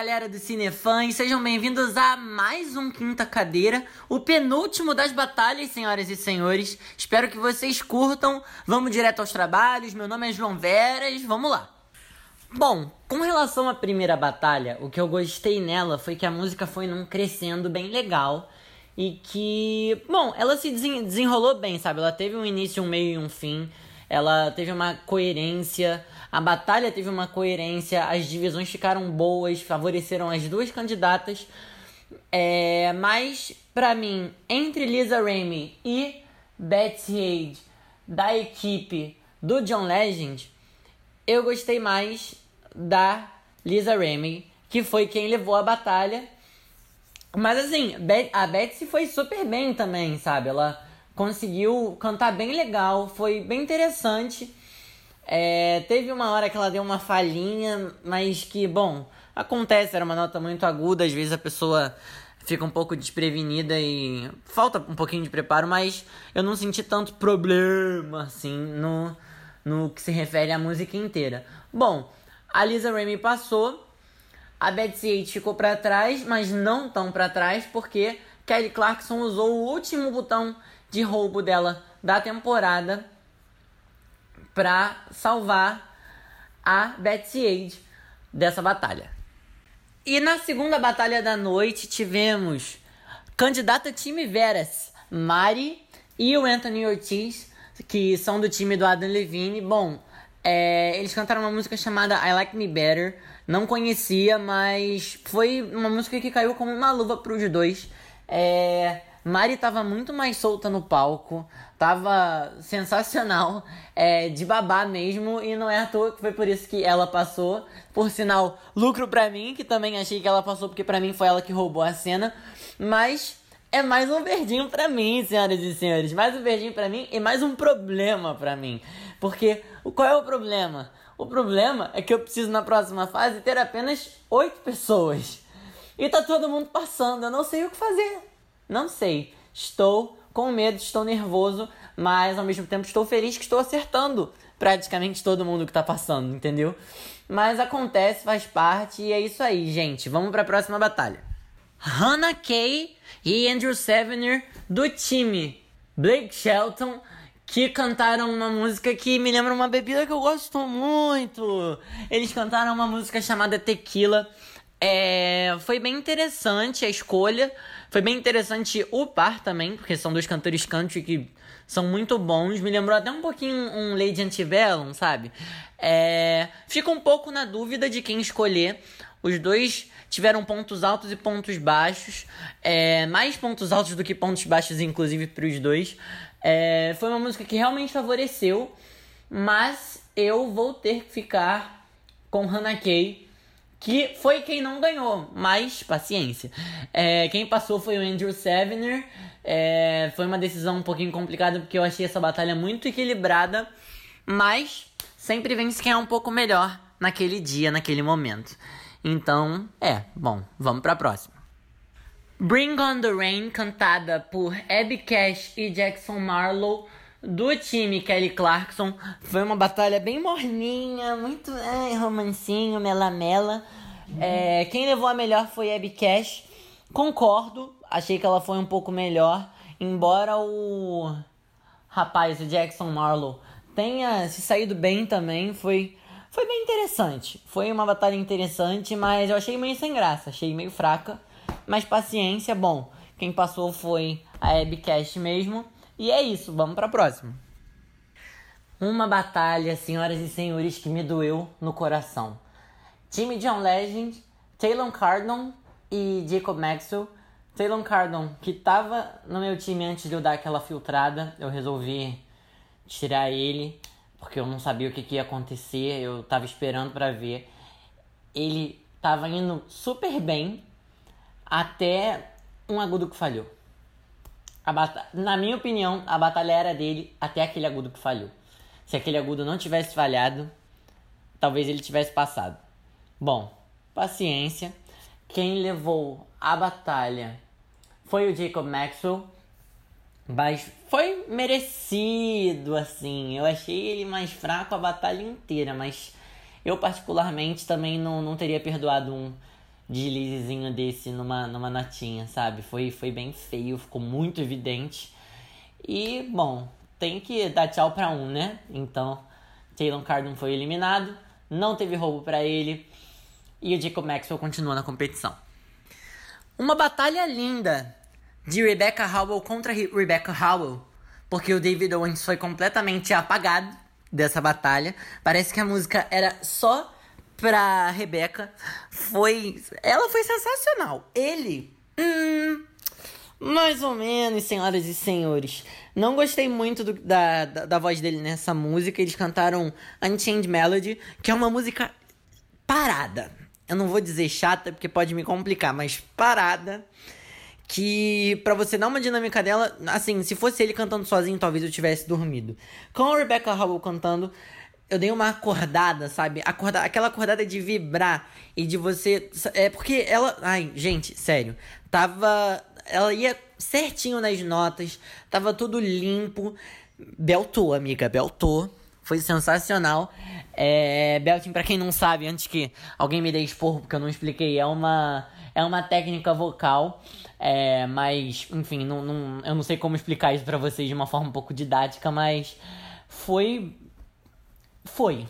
galera do Cinefãs, sejam bem-vindos a mais um Quinta Cadeira, o penúltimo das batalhas, senhoras e senhores. Espero que vocês curtam. Vamos direto aos trabalhos. Meu nome é João Veras, vamos lá. Bom, com relação à primeira batalha, o que eu gostei nela foi que a música foi num crescendo bem legal e que, bom, ela se desenrolou bem, sabe? Ela teve um início, um meio e um fim. Ela teve uma coerência, a batalha teve uma coerência, as divisões ficaram boas, favoreceram as duas candidatas. É, mas, para mim, entre Lisa Raimi e Betsy Haig, da equipe do John Legend, eu gostei mais da Lisa Raimi, que foi quem levou a batalha. Mas assim, a Betsy foi super bem também, sabe? Ela conseguiu cantar bem legal, foi bem interessante. É, teve uma hora que ela deu uma falhinha, mas que, bom, acontece, era uma nota muito aguda, às vezes a pessoa fica um pouco desprevenida e falta um pouquinho de preparo, mas eu não senti tanto problema assim no, no que se refere à música inteira. Bom, a Lisa Raimi passou, a Betsy H ficou para trás, mas não tão para trás, porque Kelly Clarkson usou o último botão de roubo dela da temporada para salvar a Betsy Age dessa batalha. E na segunda batalha da noite tivemos candidata time Veras, Mari e o Anthony Ortiz, que são do time do Adam Levine. Bom, é, eles cantaram uma música chamada I Like Me Better. Não conhecia, mas foi uma música que caiu como uma luva para os dois. É, Mari tava muito mais solta no palco, tava sensacional, é, de babá mesmo, e não é à toa que foi por isso que ela passou. Por sinal, lucro pra mim, que também achei que ela passou porque pra mim foi ela que roubou a cena, mas é mais um verdinho pra mim, senhoras e senhores, mais um verdinho pra mim e mais um problema pra mim. Porque qual é o problema? O problema é que eu preciso na próxima fase ter apenas oito pessoas. E tá todo mundo passando, eu não sei o que fazer. Não sei. Estou com medo, estou nervoso, mas ao mesmo tempo estou feliz que estou acertando praticamente todo mundo que tá passando, entendeu? Mas acontece, faz parte e é isso aí, gente. Vamos para a próxima batalha. Hannah Kay e Andrew Sevener do time Blake Shelton que cantaram uma música que me lembra uma bebida que eu gosto muito. Eles cantaram uma música chamada Tequila. É, foi bem interessante a escolha. Foi bem interessante o par também, porque são dois cantores country que são muito bons. Me lembrou até um pouquinho um Lady Antebellum, sabe? É, fico um pouco na dúvida de quem escolher. Os dois tiveram pontos altos e pontos baixos. É, mais pontos altos do que pontos baixos, inclusive, para os dois. É, foi uma música que realmente favoreceu. Mas eu vou ter que ficar com Hannah Kay que foi quem não ganhou, mas paciência. É, quem passou foi o Andrew Sevener. É, foi uma decisão um pouquinho complicada porque eu achei essa batalha muito equilibrada, mas sempre vence quem é um pouco melhor naquele dia, naquele momento. Então, é, bom, vamos para a próxima. Bring on the Rain, cantada por Abby Cash e Jackson Marlowe do time Kelly Clarkson. Foi uma batalha bem morninha, muito romancinho, melamela. É, quem levou a melhor foi Abby Cash. Concordo, achei que ela foi um pouco melhor. Embora o rapaz, o Jackson Marlowe, tenha se saído bem também, foi, foi bem interessante. Foi uma batalha interessante, mas eu achei meio sem graça, achei meio fraca. Mas paciência, bom. Quem passou foi a Abby Cash mesmo. E é isso, vamos para a próxima. Uma batalha, senhoras e senhores, que me doeu no coração. Time John Legend, Taylor Cardon e Jacob Maxwell. Taylor Cardon, que tava no meu time antes de eu dar aquela filtrada, eu resolvi tirar ele, porque eu não sabia o que, que ia acontecer, eu tava esperando para ver. Ele tava indo super bem até um agudo que falhou. Na minha opinião, a batalha era dele até aquele agudo que falhou. Se aquele agudo não tivesse falhado, talvez ele tivesse passado. Bom, paciência. Quem levou a batalha foi o Jacob Maxwell. Mas foi merecido, assim. Eu achei ele mais fraco a batalha inteira, mas eu particularmente também não, não teria perdoado um deslizezinho desse numa, numa notinha, sabe? Foi, foi bem feio, ficou muito evidente. E, bom, tem que dar tchau pra um, né? Então, Taylor Cardon foi eliminado, não teve roubo para ele e o Jacob Maxwell continua na competição. Uma batalha linda de Rebecca Howell contra Rebecca Howell, porque o David Owens foi completamente apagado dessa batalha. Parece que a música era só pra Rebecca. Foi. Ela foi sensacional. Ele. Hum, mais ou menos, senhoras e senhores. Não gostei muito do, da, da, da, voz dele nessa música. Eles cantaram Unchained Melody, que é uma música parada. Eu não vou dizer chata, porque pode me complicar, mas parada. Que pra você dar uma dinâmica dela, assim, se fosse ele cantando sozinho, talvez eu tivesse dormido. Com a Rebecca Howell cantando, eu dei uma acordada, sabe? Acorda, aquela acordada de vibrar e de você. É porque ela. Ai, gente, sério. Tava. Ela ia certinho nas notas, tava tudo limpo. Beltou, amiga, beltou. Foi sensacional. É, belting, pra quem não sabe, antes que alguém me dê esporro, porque eu não expliquei, é uma, é uma técnica vocal. É, mas, enfim, não, não, eu não sei como explicar isso para vocês de uma forma um pouco didática, mas foi foi.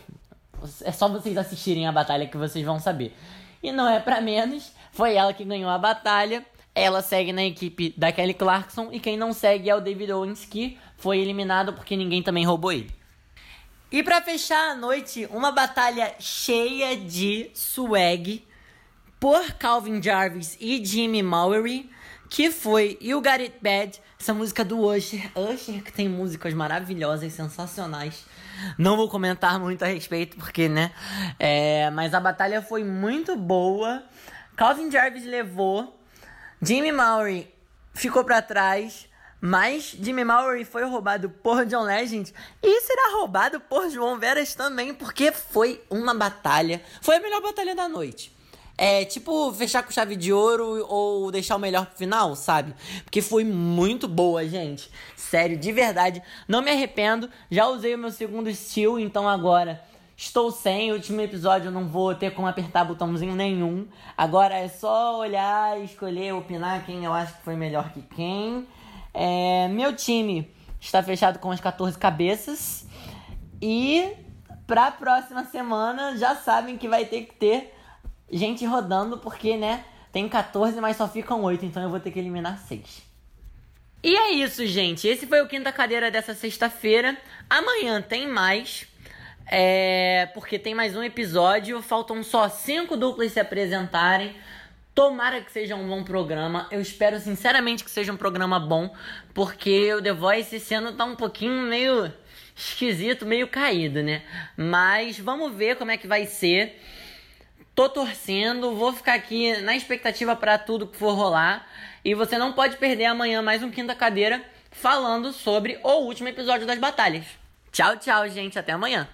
É só vocês assistirem a batalha que vocês vão saber. E não é para menos, foi ela que ganhou a batalha. Ela segue na equipe da Kelly Clarkson e quem não segue é o David Owens que foi eliminado porque ninguém também roubou ele. E para fechar a noite, uma batalha cheia de swag por Calvin Jarvis e Jimmy Maury que foi You Got It Bad, essa música do Usher. Usher que tem músicas maravilhosas, sensacionais. Não vou comentar muito a respeito, porque, né? É, mas a batalha foi muito boa. Calvin Jarvis levou. Jimmy Maury ficou para trás. Mas Jimmy Maury foi roubado por John Legend e será roubado por João Veras também, porque foi uma batalha. Foi a melhor batalha da noite. É tipo fechar com chave de ouro ou deixar o melhor pro final, sabe? Porque foi muito boa, gente. Sério, de verdade. Não me arrependo. Já usei o meu segundo steel, então agora estou sem. O último episódio eu não vou ter como apertar botãozinho nenhum. Agora é só olhar, escolher, opinar quem eu acho que foi melhor que quem. É, meu time está fechado com as 14 cabeças. E pra próxima semana já sabem que vai ter que ter gente rodando, porque, né, tem 14, mas só ficam 8, então eu vou ter que eliminar 6. E é isso, gente. Esse foi o Quinta Cadeira dessa sexta-feira. Amanhã tem mais. É, porque tem mais um episódio. Faltam só cinco duplas se apresentarem. Tomara que seja um bom programa. Eu espero sinceramente que seja um programa bom. Porque o The Voice esse ano tá um pouquinho meio esquisito, meio caído, né? Mas vamos ver como é que vai ser. Tô torcendo, vou ficar aqui na expectativa para tudo que for rolar. E você não pode perder amanhã mais um Quinta Cadeira falando sobre o último episódio das batalhas. Tchau, tchau, gente. Até amanhã.